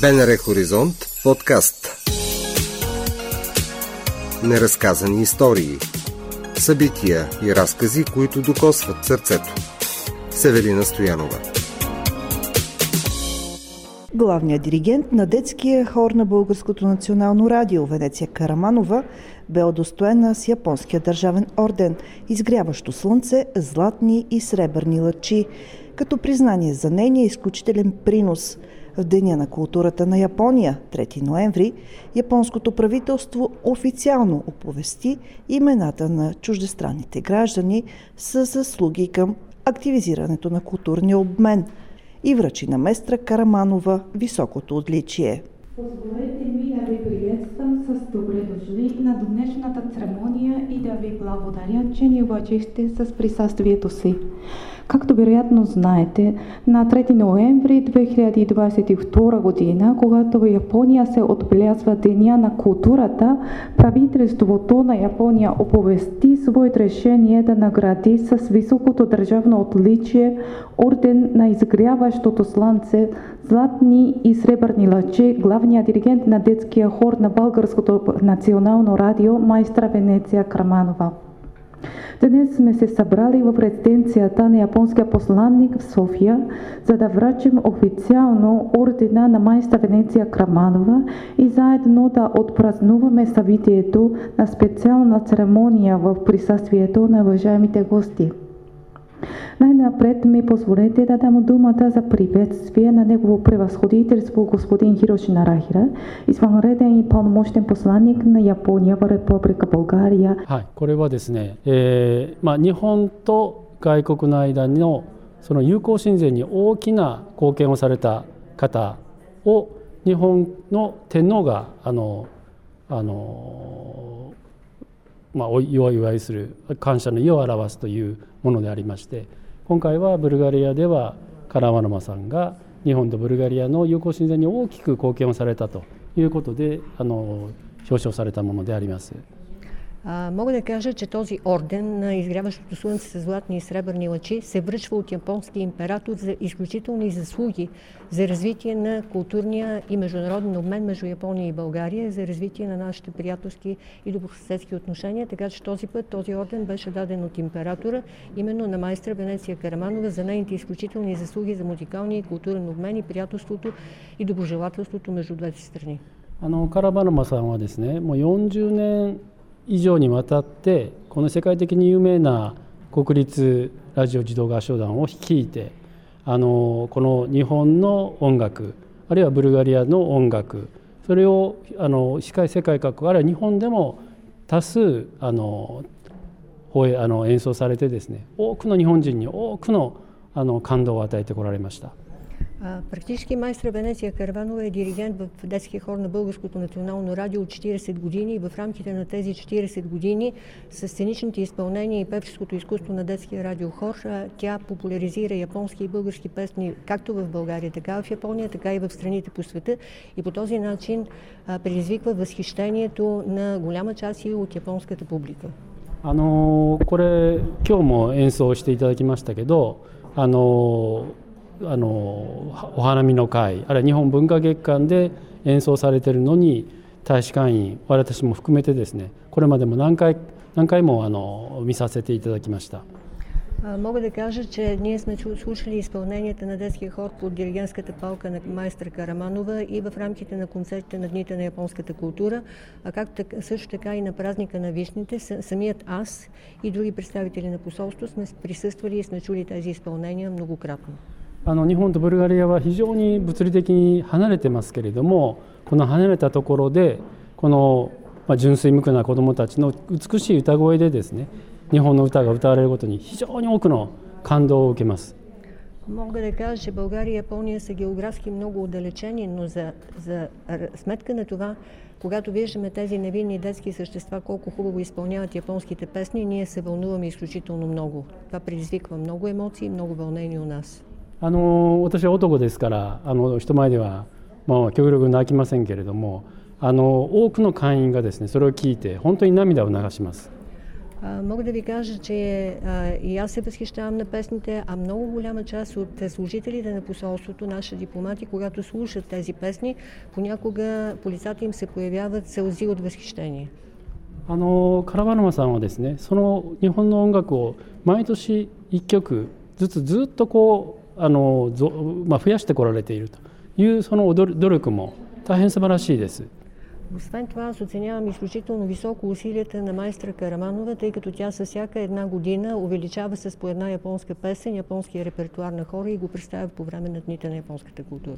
БНР Хоризонт подкаст. Неразказани истории. Събития и разкази, които докосват сърцето. Северина Стоянова. Главният диригент на детския хор на Българското национално радио Венеция Караманова бе удостоена с японския държавен орден Изгряващо слънце, златни и сребърни лъчи, като признание за нейния изключителен принос – в Деня на културата на Япония, 3 ноември, японското правителство официално оповести имената на чуждестранните граждани с заслуги към активизирането на културния обмен и връчи на местра Караманова високото отличие. Позволете ми да ви приветствам с добре дошли на днешната церемония и да ви благодаря, че ни уважихте с присъствието си. Както вероятно знаете, на 3 ноември 2022 година, когато в Япония се отбелязва Деня на културата, правителството на Япония оповести своето решение да награди с високото държавно отличие орден на изгряващото слънце, златни и сребърни лъчи, главният диригент на детския хор на Българското национално радио майстра Венеция Краманова. Днес сме се събрали в резиденцията на японския посланник в София, за да връчим официално ордена на майста Венеция Краманова и заедно да отпразнуваме събитието на специална церемония в присъствието на уважаемите гости. Най-напред ми позволете да дам думата за приветствие на негово превъзходителство господин Хироши Нарахира, извънреден и пълномощен посланник на Япония в Република България. はい、これはですね、えーまあ、日本と外国の間のその友好親善に大きな貢献をされた方を日本の天皇があのあの、まあ、お祝いする感謝の意を表すという ものでありまして今回はブルガリアではカラマノマさんが日本とブルガリアの友好親善に大きく貢献をされたということであの表彰されたものであります。А, мога да кажа, че този орден на изгряващото слънце с златни и сребърни лъчи се връчва от японския император за изключителни заслуги за развитие на културния и международен обмен между Япония и България, за развитие на нашите приятелски и добросъседски отношения. Така че този път този орден беше даден от императора именно на майстра Венеция Караманова за нейните изключителни заслуги за музикалния и културен обмен и приятелството и доброжелателството между двете страни. あのカラバナマさんはですねもう40年 以上にわたってこの世界的に有名な国立ラジオ児童合唱団を率いてあのこの日本の音楽あるいはブルガリアの音楽それをあの世界各国あるいは日本でも多数あのあの演奏されてですね多くの日本人に多くのあの感動を与えてこられました。Практически майстра Венеция Карванова е диригент в детския хор на Българското национално радио от 40 години и в рамките на тези 40 години с сценичните изпълнения и певческото изкуство на детския радиохор тя популяризира японски и български песни както в България, така в Япония, така и в страните по света и по този начин предизвиква възхищението на голяма част и от японската публика. あのこれ今日も演奏していただきましたけどあの あのお花見の会あるいは日本文化月間で演奏されているのに大使館員私も含めてですねこれまでも何回何回もあの見させていただきました。Мога да кажа, че ние сме слушали изпълненията на детския хор под диригентската палка на майстра Караманова и в рамките на концертите на Дните на японската култура, а както също така и на празника на вишните. Самият аз и други представители на посолство сме присъствали и сме чули тези изпълнения многократно. あの日本とブルガリアは非常に物理的に離れてますけれどもこの離れたところでこの、まあ、純粋無垢な子どもたちの美しい歌声でですね日本の歌が歌われることに非常に多くの感動を受けます。Мога да кажа, че България и Япония са географски много отдалечени, но за, за сметка на това, когато виждаме тези невинни детски същества, колко хубаво изпълняват японските песни, ние се вълнуваме изключително много. Това предизвиква много емоции и много вълнение у нас. あの私は男ですからあの人前では、まあ、極力泣きませんけれどもあの多くの会員がですねそれを聞いて本当に涙を流します。 А, мога да ви кажа, че а, и аз се възхищавам на песните, а много голяма част от служителите на посолството, наши дипломати, когато слушат тези песни, понякога по лицата им се появяват сълзи от възхищение. あのカラバナマさんはですねその日本の音楽を毎年1曲ずつずっとこう あの、まあ、増やしてこられているというその努力も大変素晴らしいです。Освен това, аз оценявам изключително високо усилията на майстра Караманова, тъй като тя със всяка една година увеличава с по една японска песен, японския репертуар на хора и го представя по време на дните на японската култура.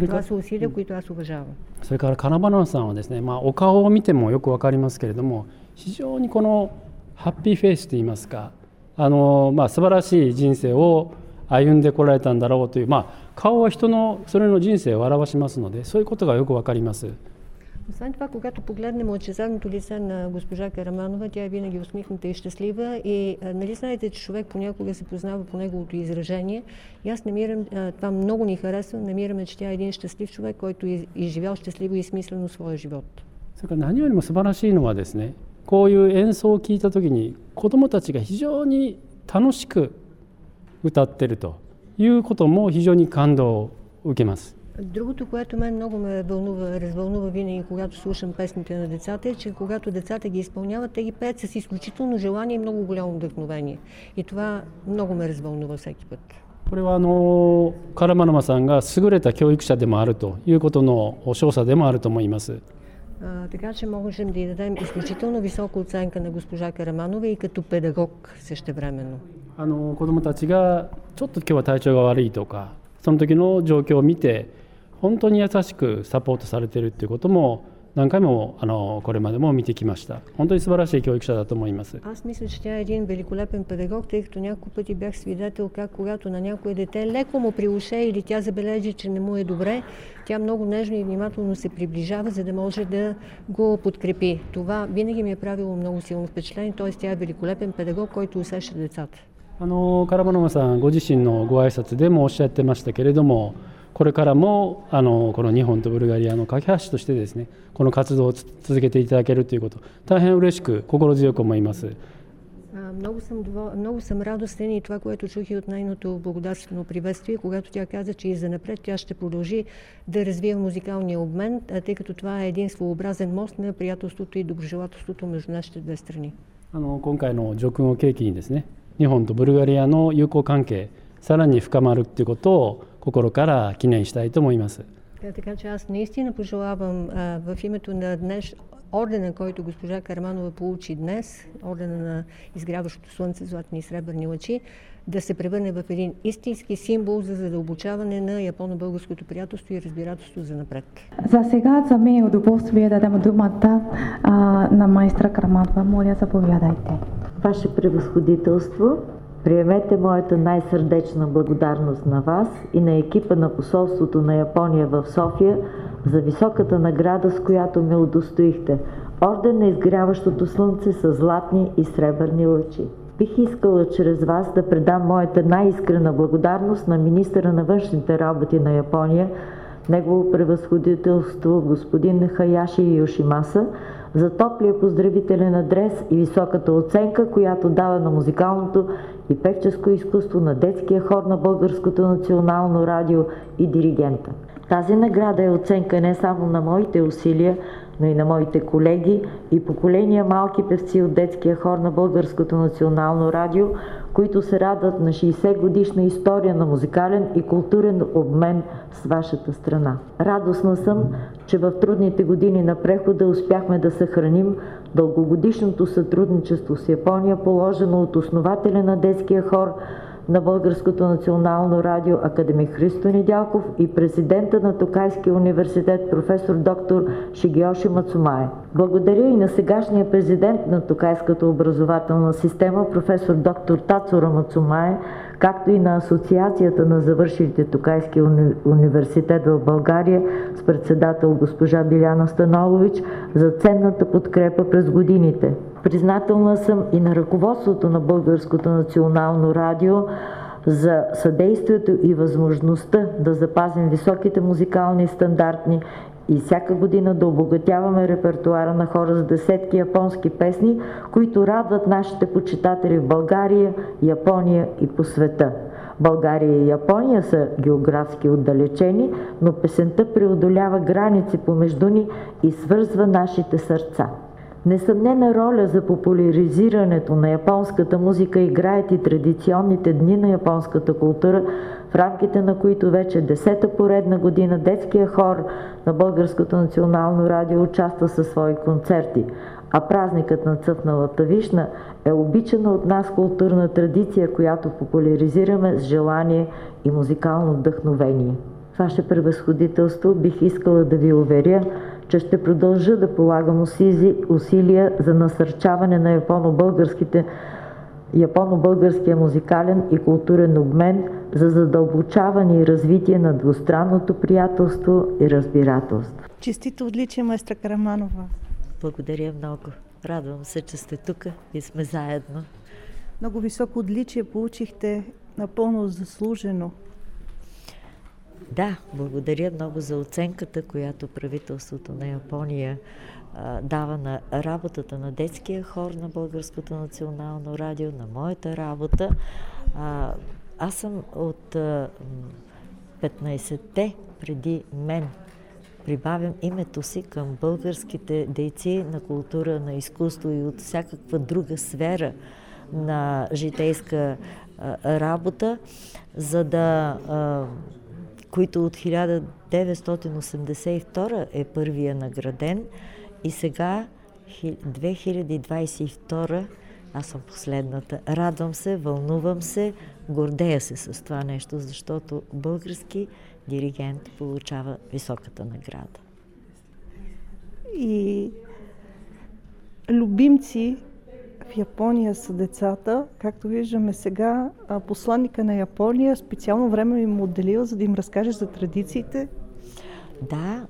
Това са усилия, които аз уважавам. それからカナバナさんはですね、まあ、お顔を見てもよくわかりますけれども非常にこのハッピーフェイスといいますかあの、まあ、素晴らしい人生を 歩んでこられたんだろうという、まあ、顔は人のそれの人生を表しますのでそういうことがよくわかります。Освен това, когато погледнем лъчезарното лице на госпожа Караманова, тя е винаги усмихната и щастлива и нали знаете, че човек понякога се познава по неговото изражение и аз намирам, това много ни харесва, намираме, че тя е един щастлив човек, който е изживял щастливо и смислено своя живот. それから何よりも素晴らしいのはですねこういう演奏を聞いた時に子どもたちが非常に楽しく 歌ってるということも非常に感動を受けます。Другото, което мен много ме вълнува, развълнува винаги, когато слушам песните на децата, е, че когато децата ги изпълняват, те ги пеят с изключително желание и много голямо вдъхновение. И това много ме развълнува всеки път. これはあのカラマナマさんが優れた教育者でもあるということの証左でもあると思います。А, така че можем да й дадем изключително висока оценка на госпожа Караманова и като педагог същевременно. あの子どもたちがちょっと今日は体調が悪いとかその時の状況を見て本当に優しくサポートされているっていうことも何回もあのこれまでも見てきました。本当に素晴らしい教育者だと思います。Аз мисля, че тя е един великолепен педагог, тъй като няколко пъти бях свидетел как когато на някое дете леко му при уше или тя забележи, че не му е добре, тя много нежно и внимателно се приближава, за да може да го подкрепи. Това винаги ми е правило много силно впечатление, т.е. тя е великолепен педагог, който усеща децата. あのカラバノマさんご自身のご挨拶でもおっしゃってましたけれどもこれからもあのこの日本とブルガリアの架け橋としてですねこの活動を続けていただけるということ大変嬉しく心強く思います。Много съм, много съм радостен и това, което чух и от нейното благодарствено приветствие, когато тя каза, че и за напред тя ще продължи да развива музикалния обмен, тъй като това е един своеобразен мост на приятелството и доброжелателството между нашите две страни. あの今回の叙勲を契機にですね 日本とブルガリアの友好関係さらに深まるということを心から記念したいと思います。Ордена, който госпожа Карманова получи днес, ордена на изгряващото слънце, златни и сребърни лъчи, да се превърне в един истински символ за задълбочаване на японо-българското приятелство и разбирателство за напред. За сега за мен е удоволствие да дам думата а, на майстра Карманова. Моля, заповядайте. Ваше превъзходителство, приемете моята най-сърдечна благодарност на вас и на екипа на посолството на Япония в София за високата награда, с която ме удостоихте. Орден на изгряващото слънце с златни и сребърни лъчи. Бих искала чрез вас да предам моята най-искрена благодарност на министъра на външните работи на Япония, негово превъзходителство господин Хаяши Йошимаса, за топлия поздравителен адрес и високата оценка, която дава на музикалното и певческо изкуство на детския хор на Българското национално радио и диригента. Тази награда е оценка не само на моите усилия, но и на моите колеги и поколения малки певци от детския хор на Българското национално радио, които се радват на 60 годишна история на музикален и културен обмен с вашата страна. Радостна съм, че в трудните години на прехода успяхме да съхраним дългогодишното сътрудничество с Япония, положено от основателя на детския хор на Българското национално радио академик Христо Недялков и президента на Токайския университет професор доктор Шигиоши Мацумае. Благодаря и на сегашния президент на Токайската образователна система професор доктор Тацура Мацумае, както и на Асоциацията на завършилите Токайския уни... университет в България с председател госпожа Биляна Станолович за ценната подкрепа през годините. Признателна съм и на ръководството на Българското национално радио за съдействието и възможността да запазим високите музикални стандарти и всяка година да обогатяваме репертуара на хора с десетки японски песни, които радват нашите почитатели в България, Япония и по света. България и Япония са географски отдалечени, но песента преодолява граници помежду ни и свързва нашите сърца. Несъмнена роля за популяризирането на японската музика играят и традиционните дни на японската култура, в рамките на които вече десета поредна година детския хор на Българското национално радио участва със свои концерти, а празникът на цъфналата вишна е обичана от нас културна традиция, която популяризираме с желание и музикално вдъхновение. Ваше превъзходителство бих искала да ви уверя, че ще продължа да полагам усилия за насърчаване на японо-българските японо-българския музикален и културен обмен за задълбочаване и развитие на двустранното приятелство и разбирателство. Честито отличие, майстра Караманова! Благодаря много. Радвам се, че сте тук и сме заедно. Много високо отличие получихте, напълно заслужено. Да, благодаря много за оценката, която правителството на Япония а, дава на работата на детския хор на Българското национално радио, на моята работа. А, аз съм от 15-те преди мен прибавям името си към българските дейци на култура, на изкуство и от всякаква друга сфера на житейска а, работа, за да а, които от 1982 е първия награден и сега 2022 аз съм последната. Радвам се, вълнувам се, гордея се с това нещо, защото български диригент получава високата награда. И любимци в Япония са децата. Както виждаме сега, посланника на Япония специално време им отделил, за да им разкаже за традициите. Да,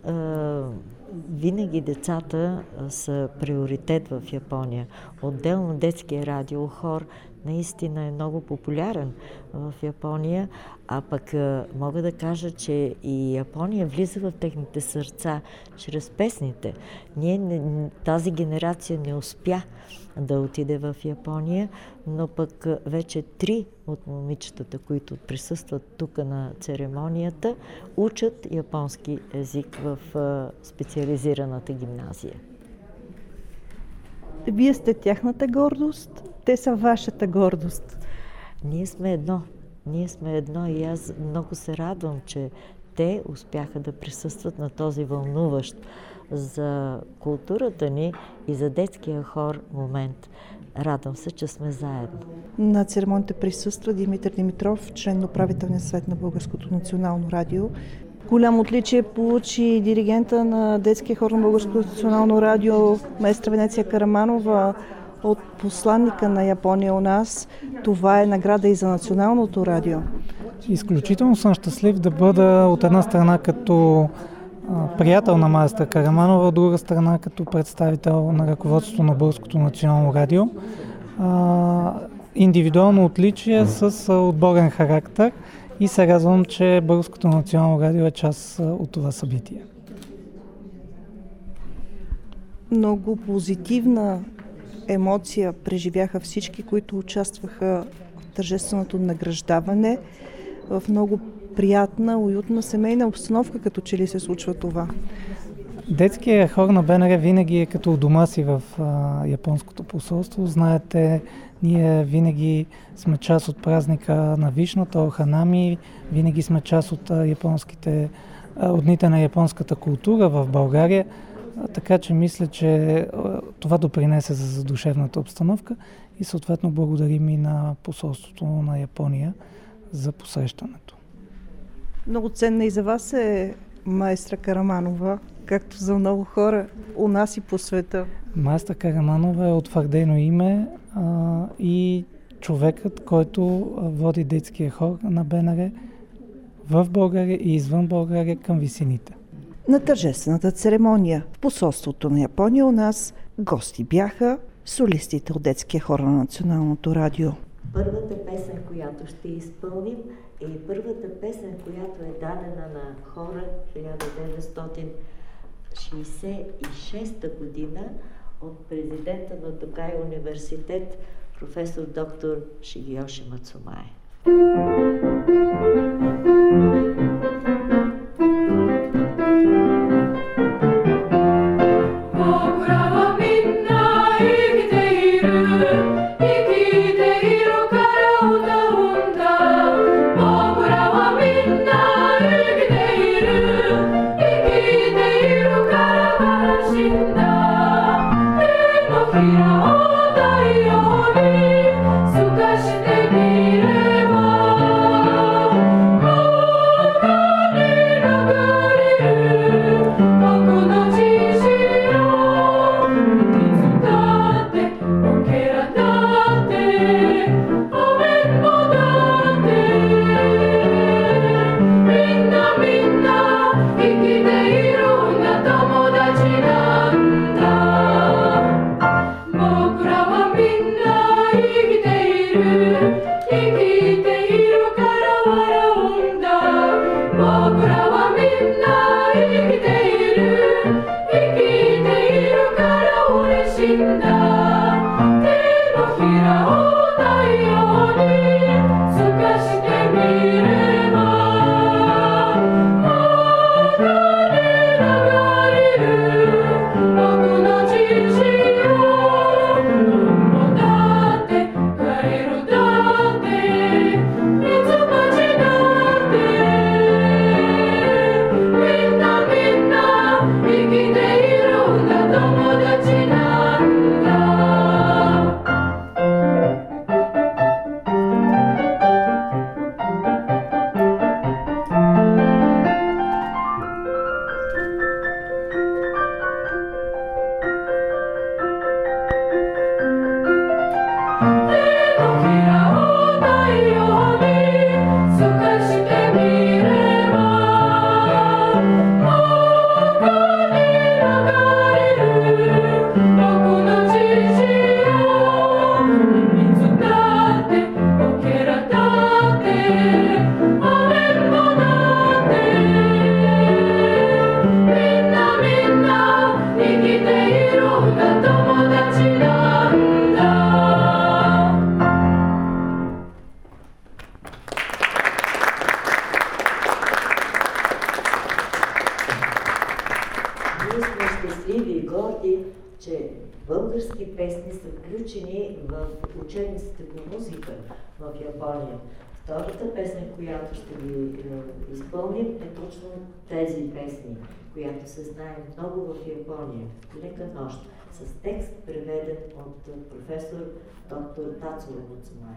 винаги децата са приоритет в Япония. Отделно детския радиохор наистина е много популярен в Япония, а пък мога да кажа, че и Япония влиза в техните сърца чрез песните. Ние, тази генерация не успя да отиде в Япония, но пък вече три от момичетата, които присъстват тук на церемонията, учат японски език в специализираната гимназия. Вие сте тяхната гордост, те са вашата гордост. Ние сме едно. Ние сме едно и аз много се радвам, че те успяха да присъстват на този вълнуващ за културата ни и за детския хор момент. Радвам се, че сме заедно. На церемонията присъства Димитър Димитров, член на управителния съвет на Българското национално радио. Голямо отличие получи диригента на детския хор на Българското национално радио, маестра Венеция Караманова от посланника на Япония у нас. Това е награда и за националното радио. Изключително съм щастлив да бъда от една страна като приятел на маестра Караманова, от друга страна като представител на ръководството на Българското национално радио. Индивидуално отличие с отборен характер и се радвам, че Българското национално радио е част от това събитие. Много позитивна емоция преживяха всички, които участваха в тържественото награждаване в много приятна, уютна семейна обстановка, като че ли се случва това. Детския хор на БНР винаги е като дома си в а, японското посолство. Знаете, ние винаги сме част от празника на Вишната, Оханами, винаги сме част от а, японските, а, от дните на японската култура в България. Така че мисля, че това допринесе за задушевната обстановка и съответно благодарим и на посолството на Япония за посрещането. Много ценна и за вас е майстра Караманова, както за много хора у нас и по света. Майстра Караманова е утвърдено име а, и човекът, който води детския хор на БНР в България и извън България към висините. На тържествената церемония в посолството на Япония у нас гости бяха солистите от детския хор на Националното радио. Първата песен, която ще изпълним, е първата песен, която е дадена на хора 1966 година от президента на Токай университет, професор доктор Шигиоши Мацумай. А in the kingdom. песни са включени в учебниците по музика в Япония. Втората песен, която ще ви е, изпълним, е точно тези песни, която се знае много в Япония. Лека нощ, с текст преведен от е, професор доктор Тацуо Муцумае.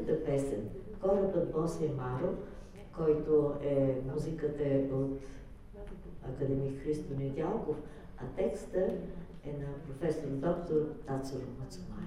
Третата песен Корабът Босе Маро, който е, музиката е от академик Христо Недялков, а текста е на професор доктор Тацуро Мацумай.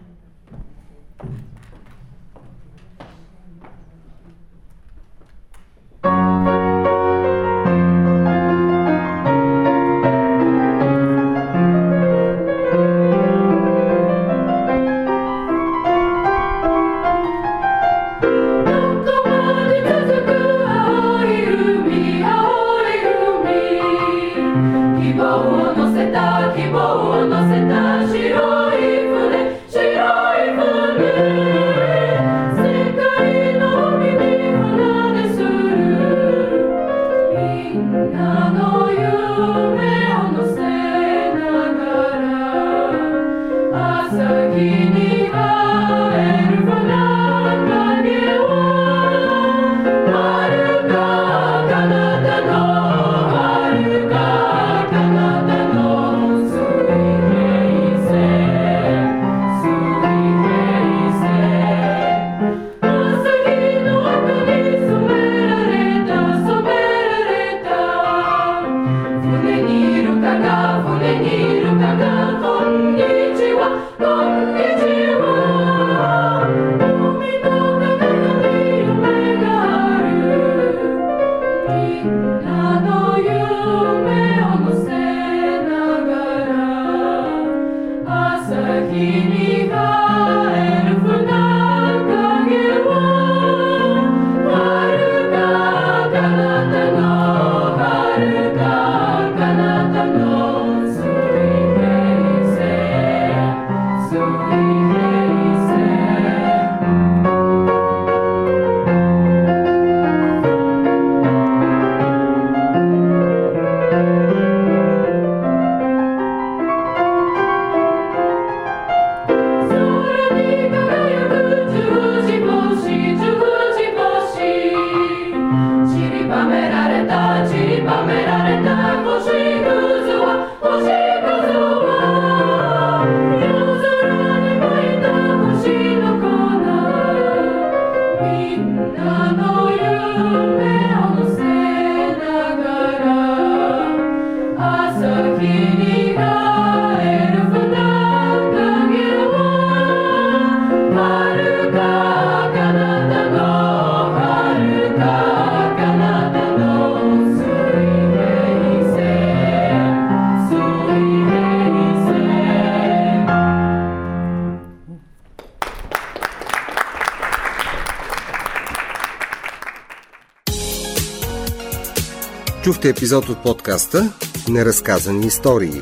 Чухте епизод от подкаста Неразказани истории.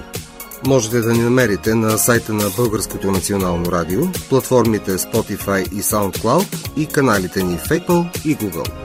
Можете да ни намерите на сайта на Българското национално радио, платформите Spotify и SoundCloud и каналите ни в Apple и Google.